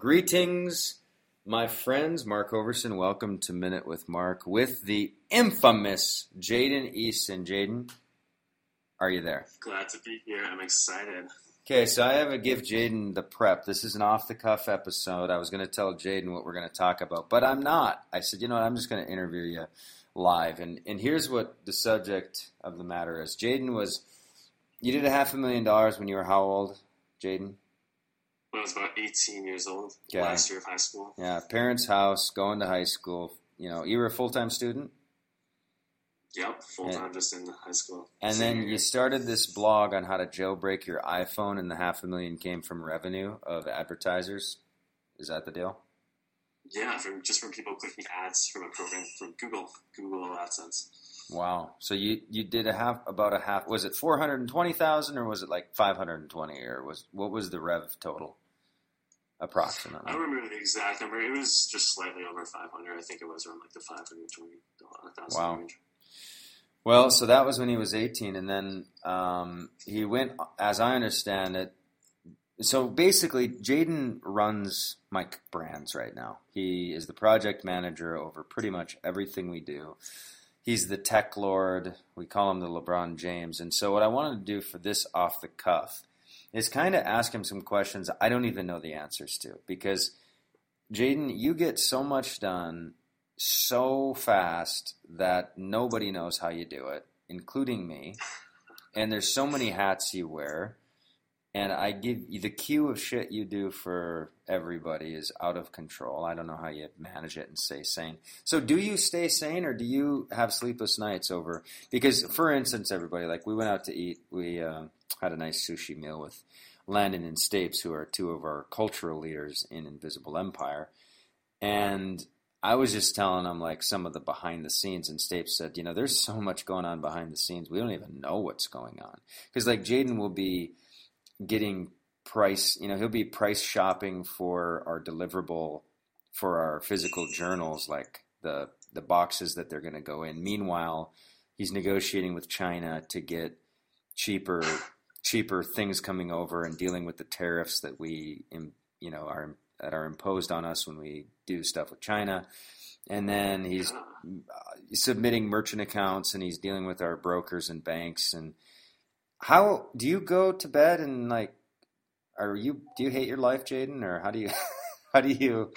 Greetings, my friends. Mark Hoverson. Welcome to Minute with Mark with the infamous Jaden Easton. Jaden, are you there? Glad to be here. I'm excited. Okay, so I have a give Jaden the prep. This is an off the cuff episode. I was going to tell Jaden what we're going to talk about, but I'm not. I said, you know what? I'm just going to interview you live. And and here's what the subject of the matter is. Jaden was. You did a half a million dollars when you were how old, Jaden? When I was about 18 years old, Okay. last year of high school. Yeah, parents' house, going to high school. You know, you were a full time student, Yep, full time just in high school. and Senior then year. you started this blog on how to jailbreak your iPhone, and the half a million came from revenue of advertisers. Is that the deal? Yeah, from just from people clicking ads from a program from Google, Google AdSense. Wow. So you you did a half about a half. Was it four hundred and twenty thousand, or was it like five hundred and twenty, or was what was the rev total? I Approximately. don't remember the exact number. It was just slightly over 500. I think it was around like the 520,000 Wow. range. Well, so that was when he was 18, and then um, he went, as I understand it. So basically, Jaden runs Mike Brands right now. He is the project manager over pretty much everything we do. He's the tech lord. We call him the LeBron James. And so, what I wanted to do for this off the cuff is kind of ask him some questions I don't even know the answers to because Jaden, you get so much done so fast that nobody knows how you do it, including me. And there's so many hats you wear. And I give you the queue of shit you do for everybody is out of control. I don't know how you manage it and stay sane. So, do you stay sane or do you have sleepless nights over? Because, for instance, everybody, like we went out to eat, we uh, had a nice sushi meal with Landon and Stapes, who are two of our cultural leaders in Invisible Empire. And I was just telling them like some of the behind the scenes, and Stapes said, you know, there's so much going on behind the scenes. We don't even know what's going on because like Jaden will be getting price, you know, he'll be price shopping for our deliverable for our physical journals, like the the boxes that they're going to go in. Meanwhile, he's negotiating with China to get cheaper cheaper things coming over and dealing with the tariffs that we you know are that are imposed on us when we do stuff with China. And then he's uh, submitting merchant accounts and he's dealing with our brokers and banks and how do you go to bed and like are you do you hate your life Jaden or how do you how do you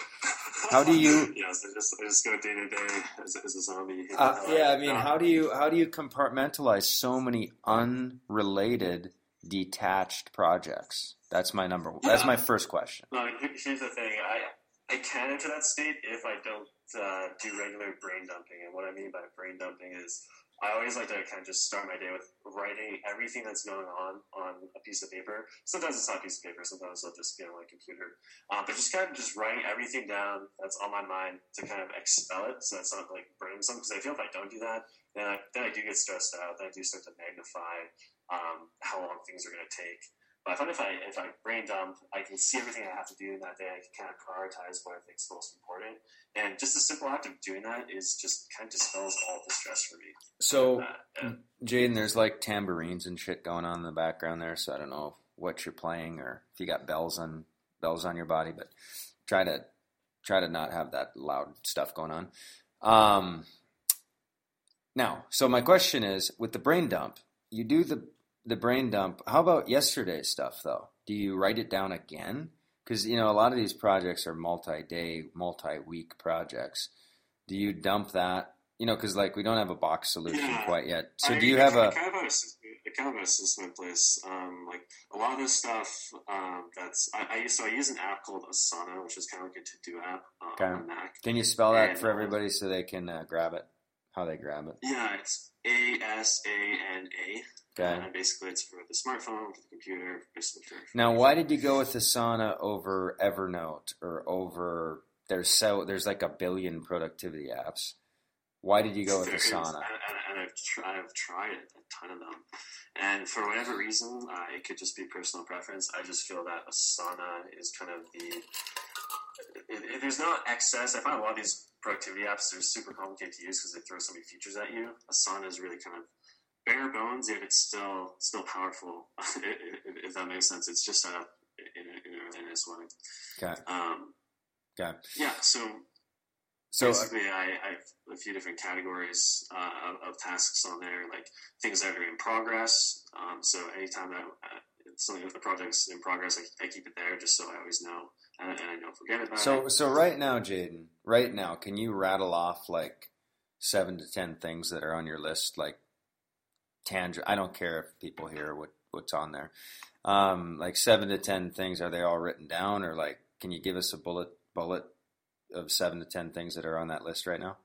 How do you- yes, I just, I just go day to day as, as a zombie. uh, yeah I mean how do you how do you compartmentalize so many unrelated detached projects that's my number that's my first question No, here's the thing. I I can enter that state if I don't uh, do regular brain dumping. And what I mean by brain dumping is I always like to kind of just start my day with writing everything that's going on on a piece of paper. Sometimes it's not a piece of paper. Sometimes it'll just be on my computer. Uh, but just kind of just writing everything down that's on my mind to kind of expel it, so that's not like burning something. Because I feel if I don't do that, then I, then I do get stressed out. Then I do start to magnify um, how long things are going to take. But I find if I if I brain dump, I can see everything I have to do in that day. I can kind of prioritize what I think is most important, and just the simple act of doing that is just kind of dispels all the stress for me. so Uh, and Jaden, there's like tambourines and shit going on in the background there, so I don't know what you're playing or if you got bells on bells on your body, but try to try to not have that loud stuff going on. Um, now, so my question is, with the brain dump, you do the the brain dump. How about yesterday's stuff though? Do you write it down again? Because you know a lot of these projects are multi-day, multi-week projects. Do you dump that? You know, because like we don't have a box solution Yeah. quite yet. So I- do you I have kind a kind of have a, kind of a system in place? Um, like a lot of this stuff um, that's I, I. So I use an app called Asana, which is kind of like a to-do app uh, Okay. on Mac. Can you spell that And, for everybody so they can uh, grab it? How they grab it? Yeah, it's A S A N A. Okay. And basically, it's for the smartphone, for the computer, basically for. Now, why did you go with Asana over Evernote or over? There's so there's like a billion productivity apps. Why did you go with Asana? And I've, tried, I've tried a ton of them. And for whatever reason, uh, it could just be personal preference. I just feel that Asana is kind of the. It, there's not excess. I find a lot of these productivity apps, they're super complicated to use because they throw so many features at you. Asana is really kind of bare bones, yet it's still still powerful, if, that makes sense. It's just a, in, a, in, a, in minus one. Okay. Um, Okay. yeah, so So uh, basically, I, I have a few different categories uh, of, of tasks on there, like things that are in progress. Um, so anytime that uh, something if the project's in progress, I, I keep it there just so I always know and, and I don't forget about so it. so right now, Jaden, right now, can you rattle off like seven to ten things that are on your list, like tangent? I don't care if people hear what what's on there. Um, like seven to ten things. Are they all written down, or like, can you give us a bullet bullet of seven to ten things that are on that list right now?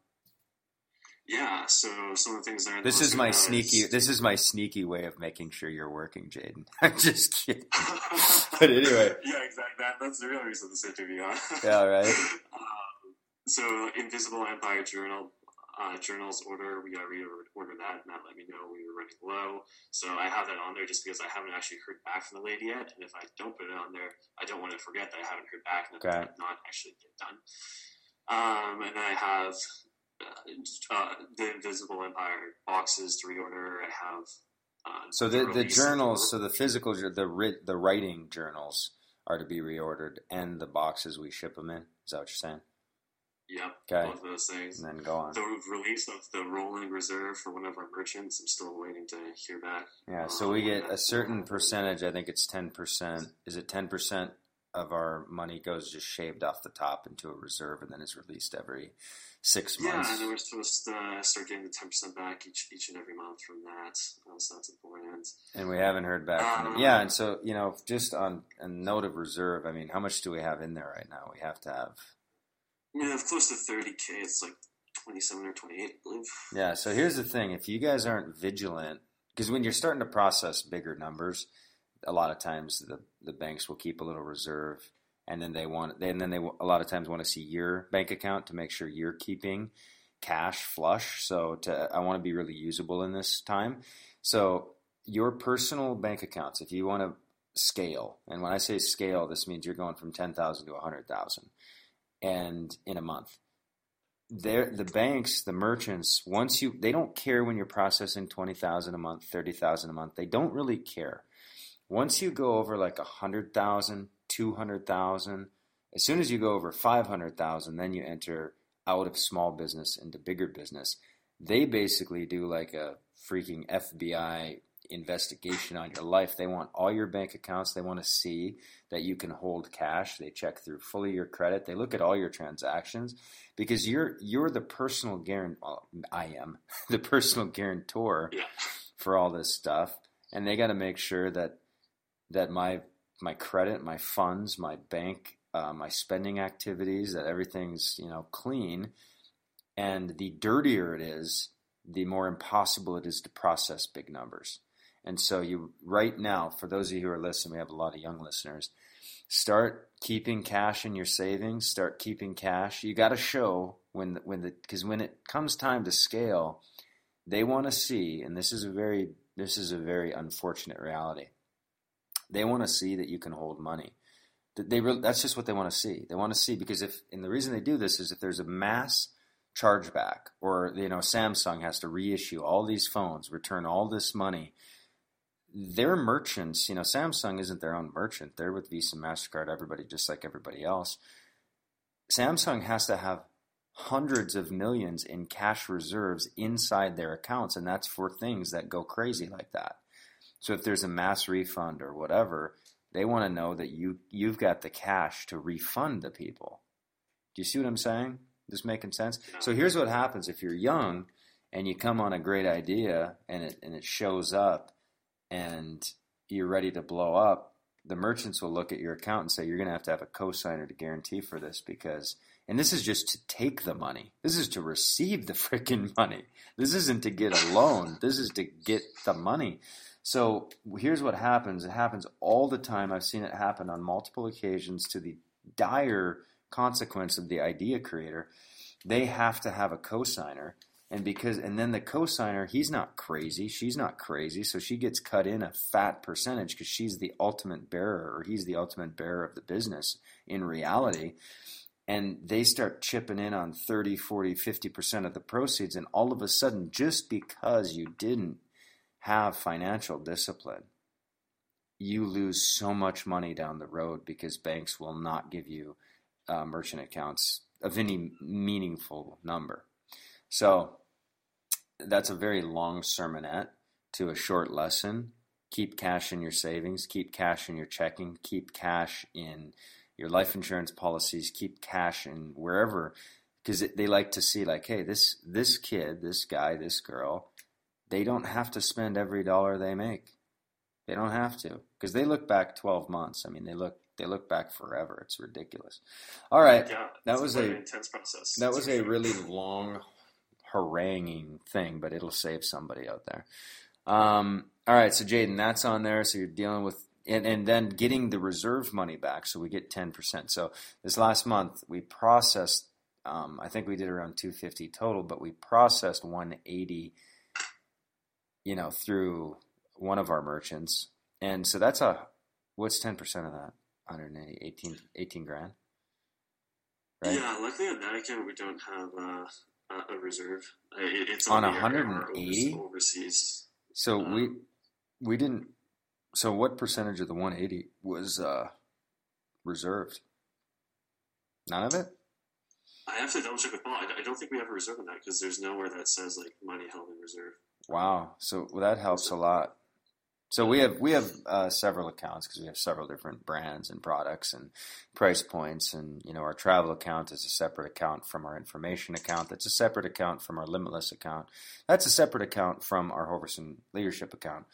Yeah, so some of the things that are. This is my sneaky. This is my sneaky way of making sure you're working, Jaden. I'm just kidding. but anyway. yeah, exactly. That, that's the real reason this interview. Huh? Yeah, right. Um, so, Invisible Empire Journal uh, journals order, we got to reorder that, and that let me know we were running low. So I have that on there just because I haven't actually heard back from the lady yet, and if I don't put it on there, I don't want to forget that I haven't heard back and Okay. that not actually get done. Um, and then I have uh, uh, the Invisible Empire boxes to reorder. I have uh, So the, the journals, so the physical, the writ, the writing journals are to be reordered, and the boxes we ship them in. Is that what you're saying? Yep, Okay. both of those things. And then go on. The release of the rolling reserve for one of our merchants, I'm still waiting to hear back. Yeah. So we get a certain percentage. I think it's ten percent. Is it ten percent of our money goes just shaved off the top into a reserve, and then is released every six Yeah, months? Yeah, and then we're supposed to uh, start getting the ten percent back each each and every month from that. Uh, so that's important. And we haven't heard back from them. Um, Yeah, and so you know, just on a note of reserve, I mean, how much do we have in there right now? We have to have. We have close to thirty k. It's like twenty seven or twenty eight, I believe. Yeah. So here's the thing: if you guys aren't vigilant, because when you're starting to process bigger numbers, a lot of times the the banks will keep a little reserve, and then they want, and then they a lot of times want to see your bank account to make sure you're keeping cash flush. So to I want to be really usable in this time. So your personal bank accounts, if you want to scale, and when I say scale, this means you're going from ten thousand to hundred thousand, and in a month. They're, the banks, the merchants, once you, they don't care when you're processing twenty thousand a month, thirty thousand a month. They don't really care. Once you go over like a hundred thousand, two hundred thousand, as soon as you go over five hundred thousand, then you enter out of small business into bigger business. They basically do like a freaking FBI investigation on your life. They want all your bank accounts. They want to see that you can hold cash. They check through fully your credit. They look at all your transactions because you're you're the personal guarantor. Well, I am the personal guarantor for all this stuff, and they got to make sure that that my my credit, my funds, my bank, uh, my spending activities, that everything's you know clean. And the dirtier it is, the more impossible it is to process big numbers. And so you right now, for those of you who are listening, we have a lot of young listeners. Start keeping cash in your savings. Start keeping cash. You got to show when when the because when it comes time to scale, they want to see, and this is a very this is a very unfortunate reality. They want to see that you can hold money. That they re- that's just what they want to see. They want to see because if and the reason they do this is if there's a mass chargeback or you know Samsung has to reissue all these phones, return all this money. Their merchants, you know, Samsung isn't their own merchant. They're with Visa, Mastercard, everybody, just like everybody else. Samsung has to have hundreds of millions in cash reserves inside their accounts, and that's for things that go crazy like that. So if there's a mass refund or whatever, they want to know that you you've got the cash to refund the people. Do you see what I'm saying? This making sense? So here's what happens if you're young and you come on a great idea and it and it shows up and you're ready to blow up, the merchants will look at your account and say you're going to have to have a cosigner to guarantee for this because and this is just to take the money. This is to receive the freaking money. This isn't to get a loan. This is to get the money. So here's what happens. It happens all the time. I've seen it happen on multiple occasions to the dire consequence of the idea creator. They have to have a cosigner. And because and then the cosigner, he's not crazy, she's not crazy, so she gets cut in a fat percentage because she's the ultimate bearer or he's the ultimate bearer of the business in reality. And they start chipping in on 30, 40, 50% of the proceeds and all of a sudden just because you didn't have financial discipline, you lose so much money down the road because banks will not give you uh, merchant accounts of any meaningful number. So that's a very long sermonette to a short lesson. Keep cash in your savings, keep cash in your checking, keep cash in your life insurance policies, keep cash in wherever because they like to see like, hey, this this kid, this guy, this girl, they don't have to spend every dollar they make. They don't have to because they look back 12 months. I mean, they look they look back forever. It's ridiculous. All right, Yeah, that was a intense process. that was a really long haranguing thing, but it'll save somebody out there. Um, all right, so Jaden, that's on there. So you're dealing with and, and then getting the reserve money back, so we get ten percent. So this last month we processed. Um, I think we did around two fifty total, but we processed one eighty. You know, through one of our merchants, and so that's a what's ten percent of that? 180, 18, 18 grand. Right? Yeah, luckily on that account we don't have uh, a- a reserve. It's On only our- our 180? overseas. So Um, we we didn't. So what percentage of the 180 was uh, reserved? None of it. I have to double check with Paul. I, I don't think we have a reserve on that because there's nowhere that says like money held in reserve. Wow. So well, that helps a lot. So we have we have uh, several accounts because we have several different brands and products and price points, and you know our travel account is a separate account from our information account. That's a separate account from our limitless account. That's a separate account from our Hoverson leadership account.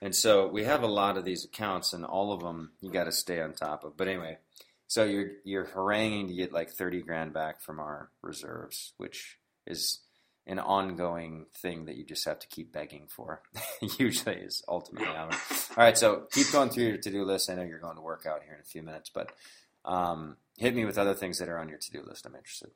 And so we have a lot of these accounts, and all of them you got to stay on top of. But anyway, so you're you're haranguing to get like thirty grand back from our reserves, which is an ongoing thing that you just have to keep begging for. Usually is ultimately. All right, so keep going through your to do list. I know you're going to work out here in a few minutes, but um, hit me with other things that are on your to do list. I'm interested.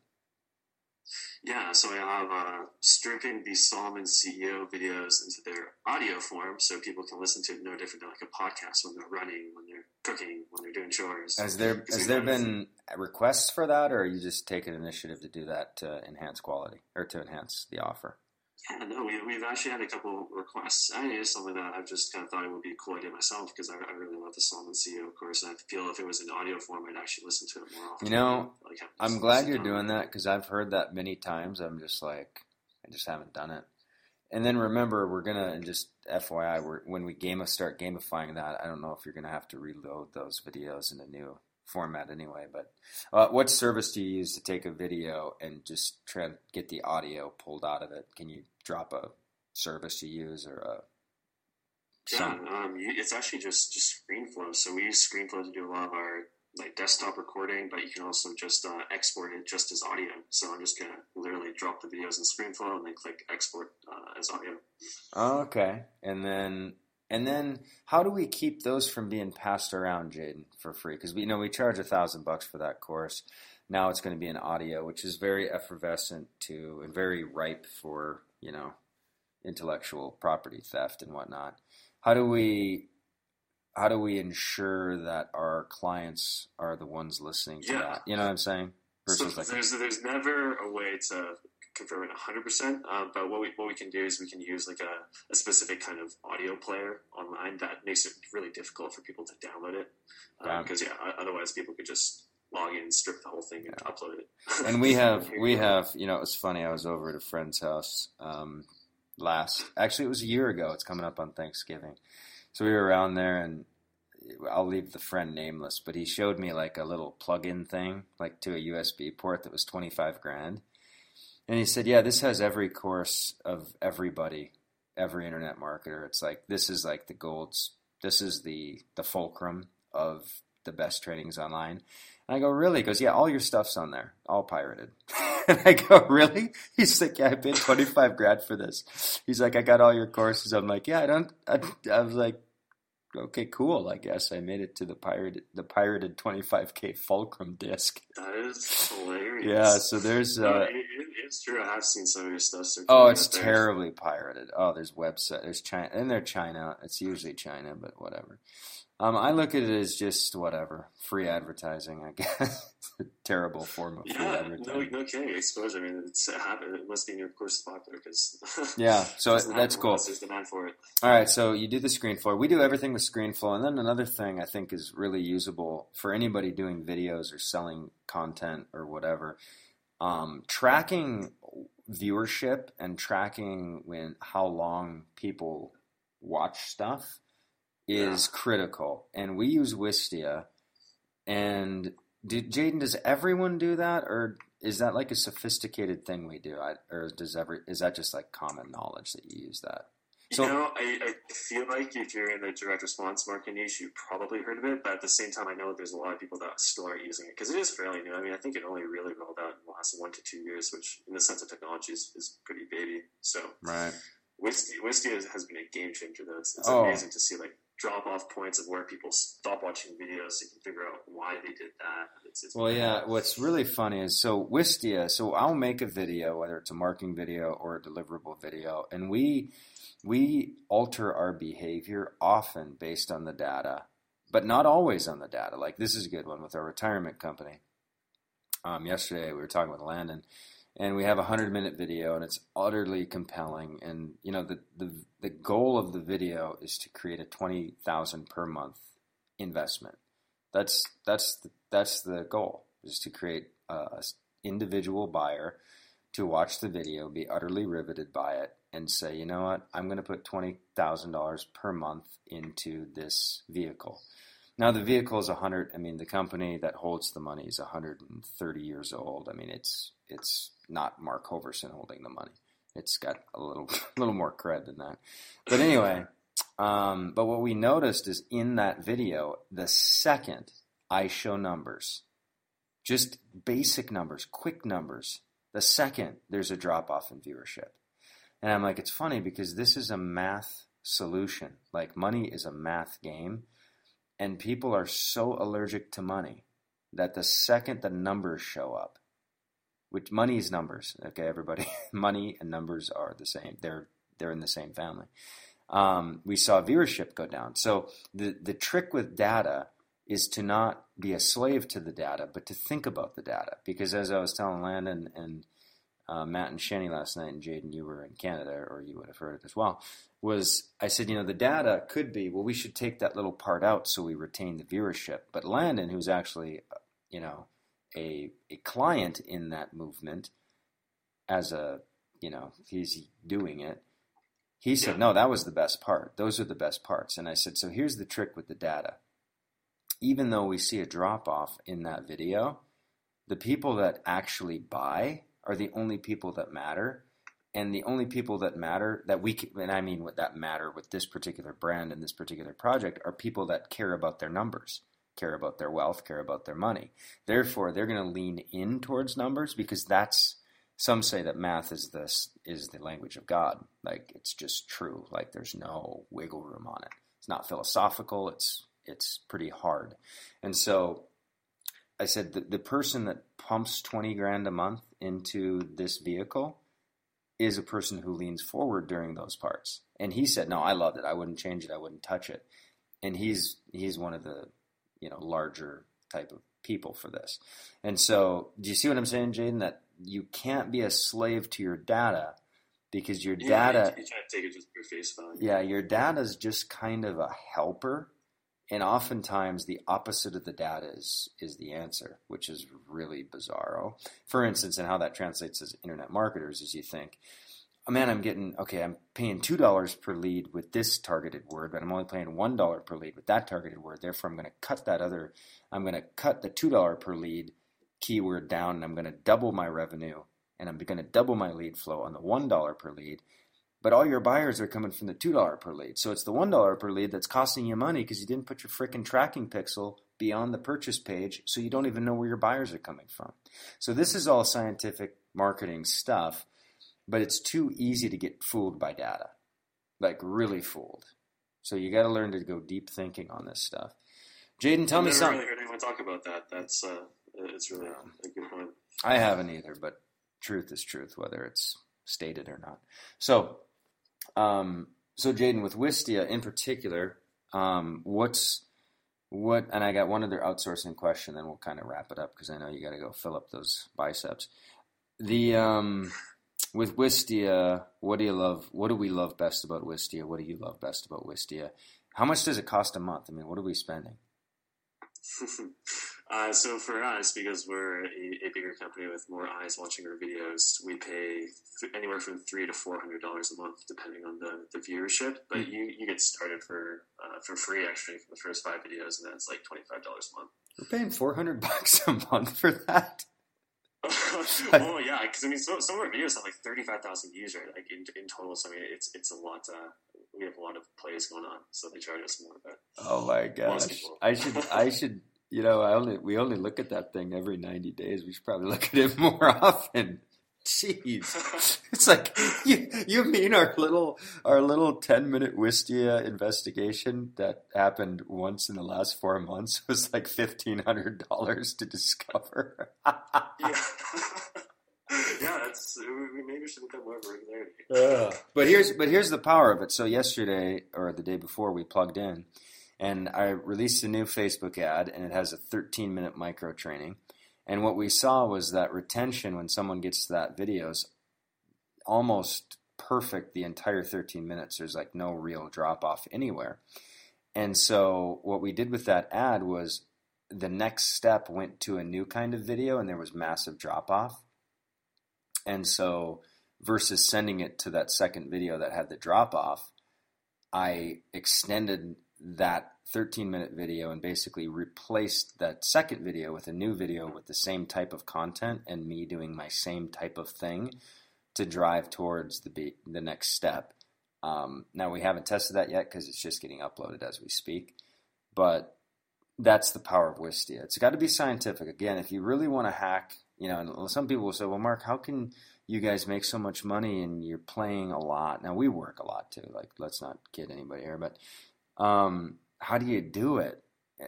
Yeah, so I have uh, stripping the Solomon CEO videos into their audio form so people can listen to it no different than like a podcast when they're running, when they're cooking, when they're doing chores. Has there has there been requests for that, or you just take an initiative to do that to enhance quality or to enhance the offer? Yeah, no, we, we've actually had a couple requests. I mean, it's something that I've just kind of thought it would be a cool idea myself because I, I really love the Solomon CEO, of course. And I feel if it was in audio form, I'd actually listen to it more often. You know, like, I'm glad you're doing that because I've heard that many times. I'm just like, I just haven't done it. And then remember, we're gonna and just FYI, we're, when we game start gamifying that, I don't know if you're gonna have to reload those videos in a new format anyway. But uh, what service do you use to take a video and just try and get the audio pulled out of it? Can you drop a service you use or a Yeah, some? um, it's actually just just ScreenFlow. So we use ScreenFlow to do a lot of our like desktop recording, but you can also just uh, export it just as audio. So I'm just gonna literally drop the videos in ScreenFlow and then click export uh, as audio. Okay. And then and then how do we keep those from being passed around, Jaden, for free? Because we you know we charge a thousand bucks for that course. Now it's going to be in audio, which is very effervescent to and very ripe for you know intellectual property theft and whatnot. How do we how do we ensure that our clients are the ones listening to Yeah. that? You know what I'm saying? So Versus like there's there's never a way to confirm it 100%, uh, but what we what we can do is we can use like a, a specific kind of audio player online that makes it really difficult for people to download it. Yeah. Because yeah, otherwise people could just log in, strip the whole thing, and upload it. and we have we you have you know it was funny i was over at a friend's house um, last actually it was a year ago it's coming up on thanksgiving so we were around there and i'll leave the friend nameless but he showed me like a little plug-in thing like to a usb port that was 25 grand and he said yeah this has every course of everybody every internet marketer it's like this is like the golds this is the the fulcrum of the best trainings online and I go, really? He goes, yeah, all your stuff's on there, all pirated. and I go, really? He's like, yeah, I paid 25 grand for this. He's like, I got all your courses. I'm like, yeah, I don't, I, I was like, okay, cool. I guess I made it to the pirated, the pirated 25k fulcrum disc. That is hilarious. Yeah. So there's, uh, it's true. I have seen some of your stuff. Oh, it's terribly pirated. Oh, there's website. There's China, and they're China. It's usually China, but whatever. Um, I look at it as just whatever free advertising. I guess a terrible form of free Yeah, no, advertising. no kidding. Exposure. I mean, it's it happened. It must be in your course popular because Yeah, so that's cool. There's demand for it. All right, so you do the ScreenFlow. We do everything with ScreenFlow, and then another thing I think is really usable for anybody doing videos or selling content or whatever. Um, tracking viewership and tracking when how long people watch stuff is critical, and we use Wistia. And do, Jaden, does everyone do that, or is that like a sophisticated thing we do, I, or does every is that just like common knowledge that you use that? So- you know, I, I feel like if you're in the direct response market niche, you probably heard of it. But at the same time, I know there's a lot of people that still aren't using it because it is fairly new. I mean, I think it only really rolled out in the last one to two years, which in the sense of technology is, is pretty baby. So Right. Wistia, has- has been a game changer. Though it's, it's Oh. amazing to see like drop off points of where people stop watching videos. So you can figure out why they did that. It's, it's Well, yeah. What's really funny is so Wistia. So I'll make a video, whether it's a marketing video or a deliverable video, and we we alter our behavior often based on the data, but not always on the data. Like this is a good one with our retirement company. Um, yesterday we were talking with Landon, and we have a hundred minute video, and it's utterly compelling. And you know the the the goal of the video is to create a twenty thousand per month investment. That's that's the, that's the goal is to create a s- individual buyer to watch the video, be utterly riveted by it, and say, you know what, I'm going to put twenty thousand dollars per month into this vehicle. Now the vehicle is a hundred. I mean, the company that holds the money is hundred and thirty years old. I mean, it's it's not Mark Hoverson holding the money. It's got a little little more cred than that. But anyway, um, but what we noticed is in that video, the second I show numbers, just basic numbers, quick numbers, the second there's a drop off in viewership. And I'm like, it's funny because this is a math solution. Like, money is a math game, and people are so allergic to money that the second the numbers show up, which money is numbers, okay, everybody, money and numbers are the same. They're they're in the same family. Um, we saw viewership go down. So the the trick with data is to not be a slave to the data, but to think about the data. Because as I was telling Landon and uh, Matt and Shenny last night, and Jaden, you were in Canada, or you would have heard it as well. Was I said, you know, the data could be well, we should take that little part out so we retain the viewership. But Landon, who's actually, uh, you know, a a client in that movement, as a you know, he's doing it. He said, no, that was the best part. Those are the best parts. And I said, so here's the trick with the data. Even though we see a drop off in that video, the people that actually buy are the only people that matter. And the only people that matter that we can, and I mean what that matter with this particular brand and this particular project are people that care about their numbers, care about their wealth, care about their money. Therefore, they're going to lean in towards numbers because that's some say that math is this is the language of God. Like it's just true. Like there's no wiggle room on it. It's not philosophical. It's it's pretty hard. And so I said the, the person that pumps 20 grand a month into this vehicle is a person who leans forward during those parts. And he said, "No, I loved it. I wouldn't change it. I wouldn't touch it." And he's he's one of the, you know, larger type of people for this. And so, do you see what I'm saying, Jaden? That you can't be a slave to your data because your Yeah, data You, can't take it just for face value. yeah, your data is just kind of a helper, and oftentimes the opposite of the data is is the answer, which is really bizarro. For instance, and how that translates as internet marketers is you think, oh man, I'm getting okay, I'm paying two dollars per lead with this targeted word, but I'm only paying one dollar per lead with that targeted word. Therefore, I'm going to cut that other. I'm going to cut the two dollar per lead keyword down, and I'm going to double my revenue, and I'm going to double my lead flow on the one dollar per lead but all your buyers are coming from the two dollar per lead. So it's the one dollar per lead that's costing you money because you didn't put your frickin' tracking pixel beyond the purchase page, so you don't even know where your buyers are coming from. So this is all scientific marketing stuff, but it's too easy to get fooled by data, like really fooled. So you got to learn to go deep thinking on this stuff. Jaden, tell I've me never something. really heard anyone talk about that. That's uh, it's really a good point. I haven't either, but truth is truth, whether it's stated or not. So, um, so Jaden, with Wistia in particular, um, what's what? And I got one other outsourcing question, then we'll kind of wrap it up because I know you got to go fill up those biceps. The um, with Wistia, what do you love? What do we love best about Wistia? What do you love best about Wistia? How much does it cost a month? I mean, what are we spending? uh, so for us, because we're a, a, bigger company with more eyes watching our videos, we pay th- anywhere from three to four hundred dollars a month, depending on the, the viewership. But mm-hmm. you, you get started for uh, for free actually for the first five videos, and then it's like twenty five dollars a month. We're paying four hundred bucks a month for that. oh yeah, because I mean, so, some of our videos have like thirty-five thousand views, right? Like in, in total. So I mean, it's it's a lot. Uh, we have a lot of plays going on, so they charge us more. But oh my gosh, I should I should you know I only we only look at that thing every ninety days. We should probably look at it more often. Jeez, it's like you, you mean our little our little ten minute Wistia investigation that happened once in the last four months was like fifteen hundred dollars to discover. yeah. yeah, that's we maybe should become more regularity. Uh, but here's but here's the power of it. So yesterday or the day before, we plugged in, and I released a new Facebook ad, and it has a 13 minute micro training and what we saw was that retention when someone gets to that video is almost perfect the entire 13 minutes. There's like no real drop off anywhere. And so what we did with that ad was the next step went to a new kind of video and there was massive drop off. And so versus sending it to that second video that had the drop off, I extended that 13 minute video and basically replaced that second video with a new video with the same type of content and me doing my same type of thing to drive towards the be- the next step. Um, now we haven't tested that yet because it's just getting uploaded as we speak, but that's the power of Wistia. It's got to be scientific. Again, if you really want to hack, you know, and some people will say, "Well, Mark, how can you guys make so much money and you're playing a lot?" Now we work a lot too. Like, let's not kid anybody here, but um, how do you do it?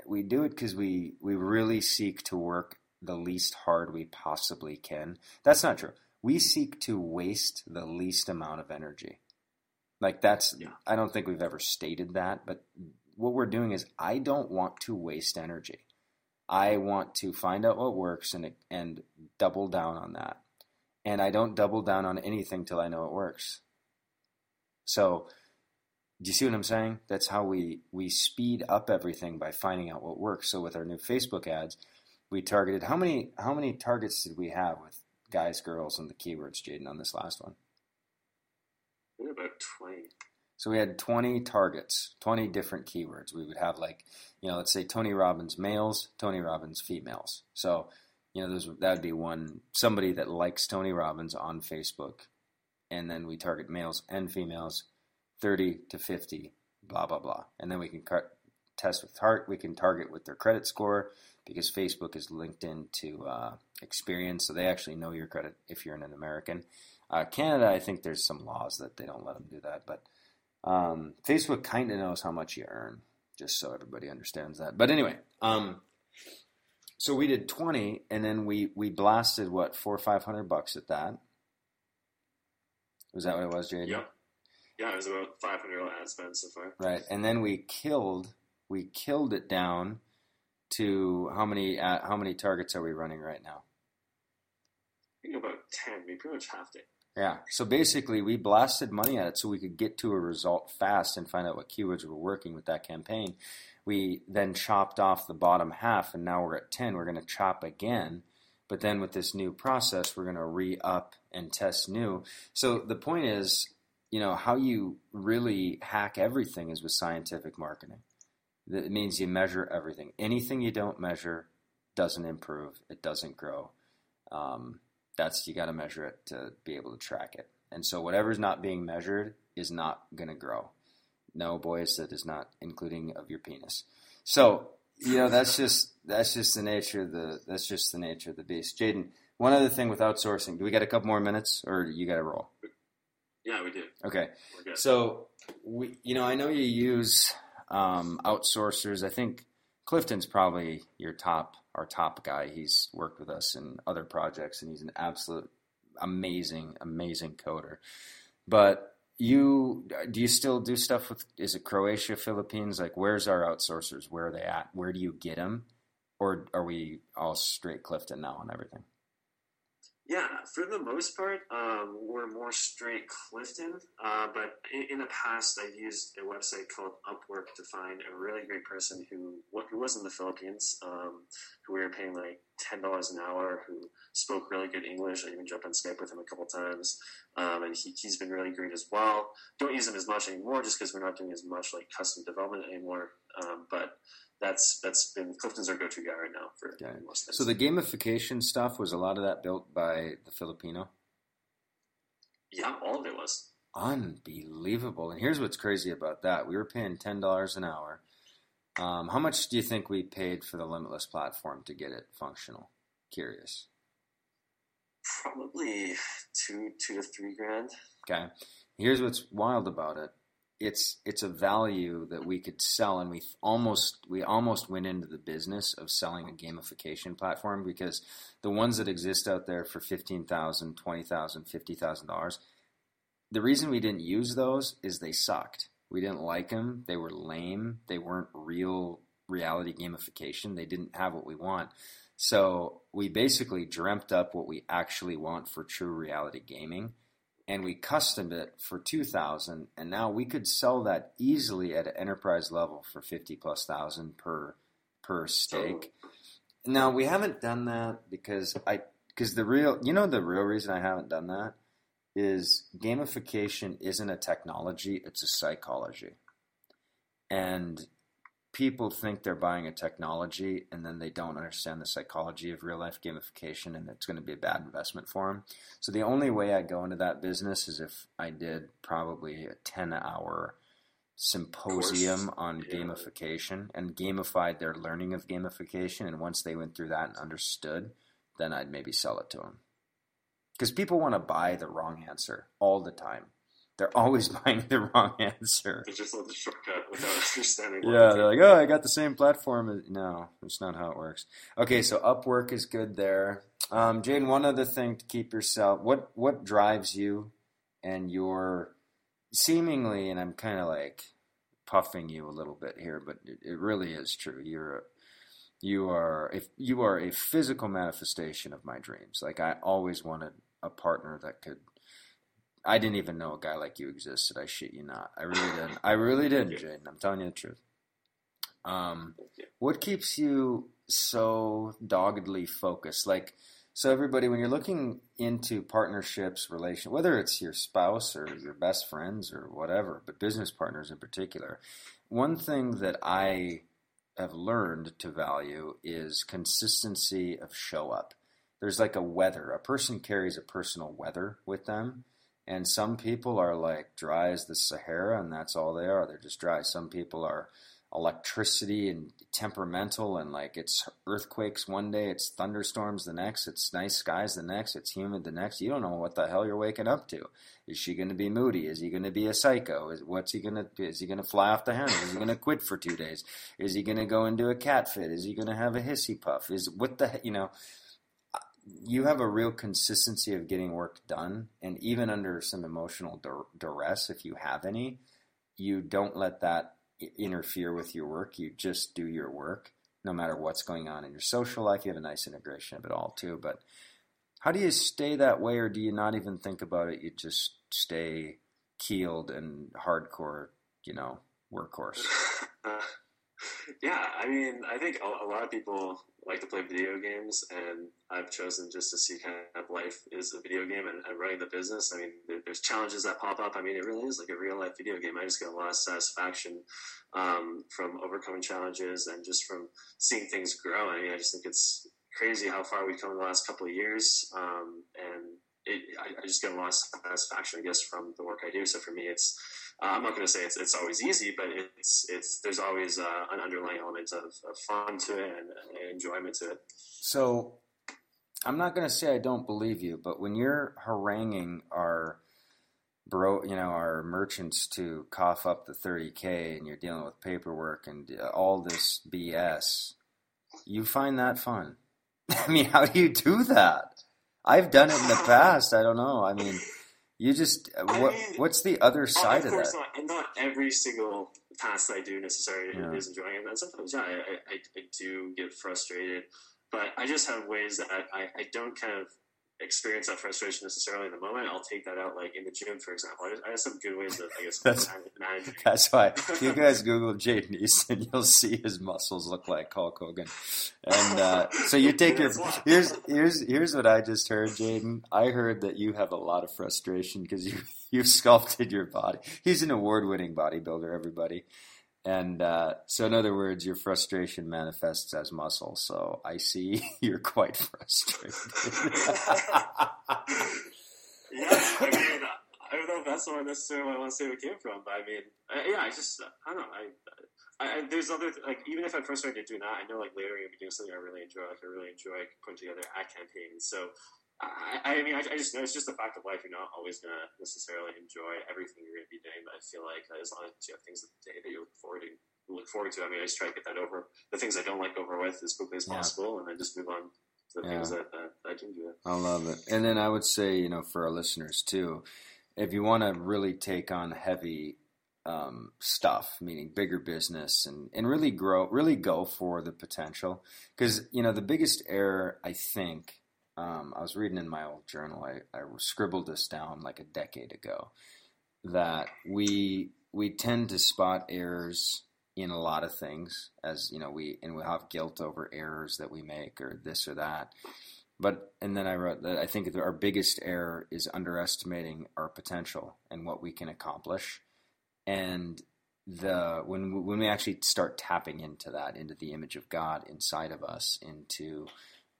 We do it because we we really seek to work the least hard we possibly can. That's not true. We seek to waste the least amount of energy. Like that's yeah. I don't think we've ever stated that, but what we're doing is I don't want to waste energy. I want to find out what works and and double down on that. And I don't double down on anything till I know it works. So do you see what I'm saying? That's how we we speed up everything by finding out what works. So with our new Facebook ads, we targeted how many how many targets did we have with guys, girls, and the keywords, Jaden, on this last one? about twenty. So we had 20 targets, 20 different keywords. We would have like, you know, let's say Tony Robbins males, Tony Robbins females. So, you know, those that would be one somebody that likes Tony Robbins on Facebook, and then we target males and females 30 to 50, blah, blah, blah. And then we can cut, test with heart. We can target with their credit score because Facebook is linked into uh, Experian, so they actually know your credit if you're an American. Uh, Canada, I think there's some laws that they don't let them do that, but um, Facebook kind of knows how much you earn, just so everybody understands that. But anyway, um, so we did 20, and then we we blasted what four or five hundred bucks at that. Was that what it was, Jaden? Yep. Yeah, it was about 500 ad spend so far. Right, and then we killed we killed it down to how many uh, how many targets are we running right now? I think about 10. We pretty much halved it. Yeah. So basically, we blasted money at it so we could get to a result fast and find out what keywords were working with that campaign. We then chopped off the bottom half, and now we're at 10. We're going to chop again. But then with this new process, we're going to re up and test new. So the point is, you know, how you really hack everything is with scientific marketing. It means you measure everything. Anything you don't measure doesn't improve. It doesn't grow. Um, that's you got to measure it to be able to track it. And so whatever's not being measured is not going to grow. No, boys, that is not including of your penis. So you know that's just that's just the nature of the that's just the nature of the beast. Jaden, one other thing with outsourcing. Do we got a couple more minutes, or you got to roll? Yeah, we do. Okay. So we, you know, I know you use um, outsourcers. I think Clifton's probably your top, our top guy. He's worked with us in other projects, and he's an absolute amazing, amazing coder. But you do you still do stuff with? Is it Croatia, Philippines? Like, where's our outsourcers? Where are they at? Where do you get them? Or are we all straight Clifton now on everything? Yeah, for the most part, um, we're more straight Clifton. Uh, but in, in, the past, I've used a website called Upwork to find a really great person who who was in the Philippines, um, who we were paying like ten dollars an hour, who spoke really good English. I even jumped on Skype with him a couple times, um, and he, he's been really great as well. Don't use him as much anymore, just because we're not doing as much like custom development anymore. Um, but that's that's been Clifton's our go-to guy right now for yeah. most things. So the gamification stuff was a lot of that built by the Filipino. Yeah, all of it was unbelievable. And here's what's crazy about that: we were paying ten dollars an hour. Um, how much do you think we paid for the Limitless platform to get it functional? Curious. Probably two, two to three grand. Okay. Here's what's wild about it it's it's a value that we could sell and we almost we almost went into the business of selling a gamification platform because the ones that exist out there for $15,000, $20,000, $50,000 the reason we didn't use those is they sucked. We didn't like them, they were lame, they weren't real reality gamification, they didn't have what we want. So, we basically dreamt up what we actually want for true reality gaming and we customed it for 2000 and now we could sell that easily at an enterprise level for 50 plus thousand per per stake. Now we haven't done that because i because the real you know the real reason i haven't done that is gamification isn't a technology it's a psychology. And people think they're buying a technology and then they don't understand the psychology of real life gamification and it's going to be a bad investment for them. So the only way I go into that business is if I did probably a 10 hour symposium on yeah. gamification and gamified their learning of gamification. And once they went through that and understood, then I'd maybe sell it to them. Because people want to buy the wrong answer all the time. They're always buying the wrong answer. They just love the shortcut without understanding. Yeah, they're like, oh, I got the same platform. No, that's not how it works. Okay, so Upwork is good there. Um, Jane, one other thing to keep yourself. What what drives you and your seemingly, and I'm kind of like puffing you a little bit here, but it, it really is true. You're you are if you are a physical manifestation of my dreams. Like I always wanted a partner that could I didn't even know a guy like you existed. I shit you not. I really didn't. I really didn't, Jaden. I'm telling you the truth. Um, what keeps you so doggedly focused? Like, so everybody, when you're looking into partnerships, relation, whether it's your spouse or your best friends or whatever, but business partners in particular, one thing that I have learned to value is consistency of show up. There's like a weather. A person carries a personal weather with them and some people are like dry as the Sahara, and that's all they are. They're just dry. Some people are electricity and temperamental, and like it's earthquakes one day, it's thunderstorms the next, it's nice skies the next, it's humid the next. You don't know what the hell you're waking up to. Is she going to be moody? Is he going to be a psycho? Is what's he going to? Is he going to fly off the handle? Is he going to quit for two days? Is he going to go into a cat fit? Is he going to have a hissy puff? Is what the you know? You have a real consistency of getting work done, and even under some emotional dur- duress, if you have any, you don't let that interfere with your work. You just do your work, no matter what's going on in your social life. You have a nice integration of it all too. But how do you stay that way, or do you not even think about it? You just stay keeled and hardcore, you know, workhorse. Uh, yeah, I mean, I think a, a lot of people like to play video games, and I've chosen just to see kind of life is a video game and, and running the business. I mean, there, there's challenges that pop up. I mean, it really is like a real life video game. I just get a lot of satisfaction um, from overcoming challenges and just from seeing things grow. I mean, I just think it's crazy how far we've come in the last couple of years, um, and it, I, I just get a lot of satisfaction, I guess, from the work I do. So for me, it's uh, I'm not going to say it's, it's always easy, but it's it's there's always uh, an underlying element of, of fun to it and, and, enjoyment to it. So I'm not going to say I don't believe you, but when you're haranguing our bro, you know, our merchants to cough up the 30k, and you're dealing with paperwork and uh, all this BS, you find that fun. I mean, how do you do that? I've done it in the past. I don't know. I mean, you just uh, what? mean, What's the other side of of course that? not, not every single task that I do necessarily Yeah. is enjoying it. And sometimes, yeah, I, I, I I do get frustrated, but I just have ways that I, I, I don't kind of experience that frustration necessarily in the moment. I'll take that out, like in the gym, for example. I, just, I have some good ways that I guess That's- That's why you guys Google Jaden Easton, you'll see his muscles look like Hulk Hogan. And uh, so you take your here's here's here's what I just heard, Jaden. I heard that you have a lot of frustration because you you've sculpted your body. He's an award-winning bodybuilder, everybody. And uh, so, in other words, your frustration manifests as muscle. So I see you're quite frustrated. yeah, I mean, I don't know if that's not necessarily I want to say where it came from, but I mean, I, yeah, I just, I don't know, I, I, I there's other like even if I'm frustrated doing that, I know like later gonna be doing something I really enjoy. Like I really enjoy putting together ad campaigns. So I, I mean, I, I just know it's just a fact of life. You're not always gonna necessarily enjoy everything you're gonna be doing, but I feel like as long as you have things that, that you look forward to, look forward to. I mean, I just try to get that over the things I don't like over with as quickly as Yeah. possible, and then just move on to the Yeah. things that, that I can do. I love it. And then I would say, you know, for our listeners too, if you want to really take on heavy um, stuff, meaning bigger business, and and really grow, really go for the potential, because you know the biggest error I think. Um, I was reading in my old journal. I, I scribbled this down like a decade ago. That we we tend to spot errors in a lot of things, as you know, we and we have guilt over errors that we make or this or that. But and then I wrote that I think our biggest error is underestimating our potential and what we can accomplish, and the when when we actually start tapping into that, into the image of God inside of us, into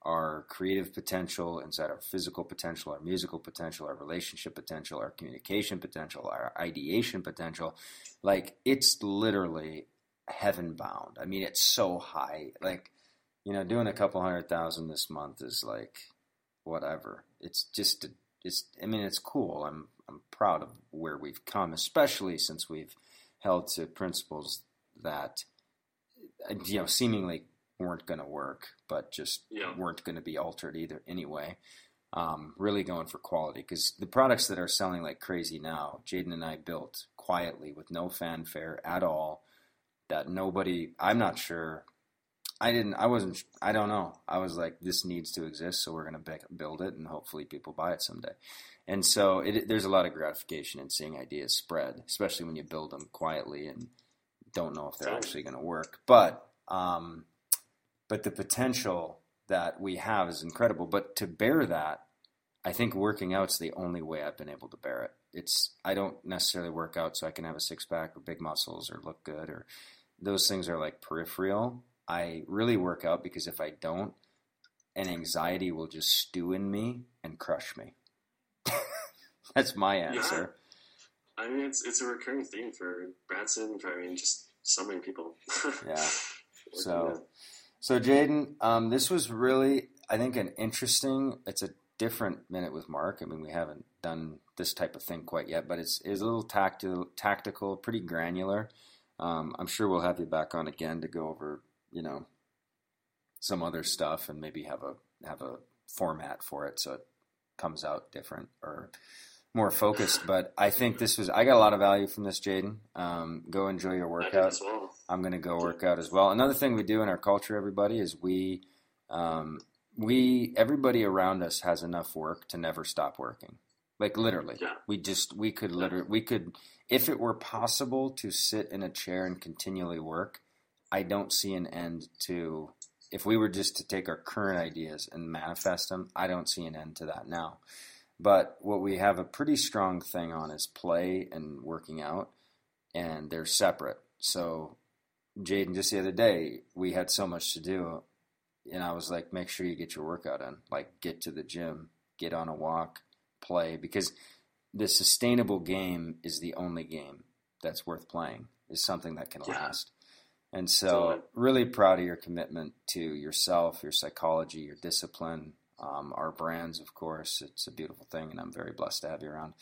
our creative potential, inside our physical potential, our musical potential, our relationship potential, our communication potential, our ideation potential, like it's literally heaven bound. I mean, it's so high, like you know, doing a couple hundred thousand this month is like whatever. It's just, it's. I mean, it's cool. I'm, I'm proud of where we've come, especially since we've held to principles that, you know, seemingly weren't going to work, but just Yeah. weren't going to be altered either anyway. Um, really going for quality because the products that are selling like crazy now, Jaden and I built quietly with no fanfare at all. That nobody, I'm not sure I didn't. I wasn't. I don't know. I was like, this needs to exist, so we're going to build it, and hopefully people buy it someday. And so it, there's a lot of gratification in seeing ideas spread, especially when you build them quietly and don't know if they're actually going to work. But um, but the potential that we have is incredible. But to bear that, I think working out's the only way I've been able to bear it. It's I don't necessarily work out so I can have a six pack or big muscles or look good or those things are like peripheral. I really work out because if I don't, an anxiety will just stew in me and crush me. That's my answer. Yeah. I mean, it's it's a recurring theme for Branson. For I mean, just so many people. Yeah. So, so Jaden, um, this was really, I think, an interesting. It's a different minute with Mark. I mean, we haven't done this type of thing quite yet, but it's it's a little tactical, tactical, pretty granular. Um, I'm sure we'll have you back on again to go over, you know, some other stuff and maybe have a have a format for it so it comes out different or more focused. But I think this was I got a lot of value from this, Jaden. Um, go enjoy your workout. well. I'm going to go work out as well. Another thing we do in our culture, everybody, is we, um, we, everybody around us has enough work to never stop working. Like literally, Yeah. we just, we could literally, we could, if it were possible to sit in a chair and continually work, I don't see an end to, if we were just to take our current ideas and manifest them, I don't see an end to that now. But what we have a pretty strong thing on is play and working out, and they're separate. So Jaden, just the other day, we had so much to do, and I was like, make sure you get your workout in. Like, get to the gym, get on a walk, play, because the sustainable game is the only game that's worth playing, is something that can Yeah. last. And so, really proud of your commitment to yourself, your psychology, your discipline, um, our brands, of course. It's a beautiful thing, and I'm very blessed to have you around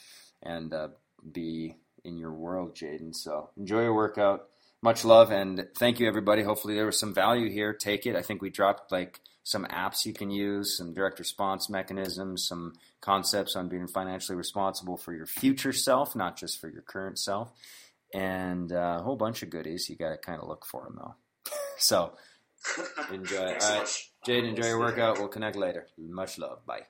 and uh, be in your world, Jaden. So, enjoy your workout much love and thank you everybody hopefully there was some value here take it i think we dropped like some apps you can use, some direct response mechanisms, some concepts on being financially responsible for your future self, not just for your current self, and uh, a whole bunch of goodies. You got to kind of look for them though. so enjoy. All right, Jade, enjoy your workout. We'll connect later. Much love. Bye.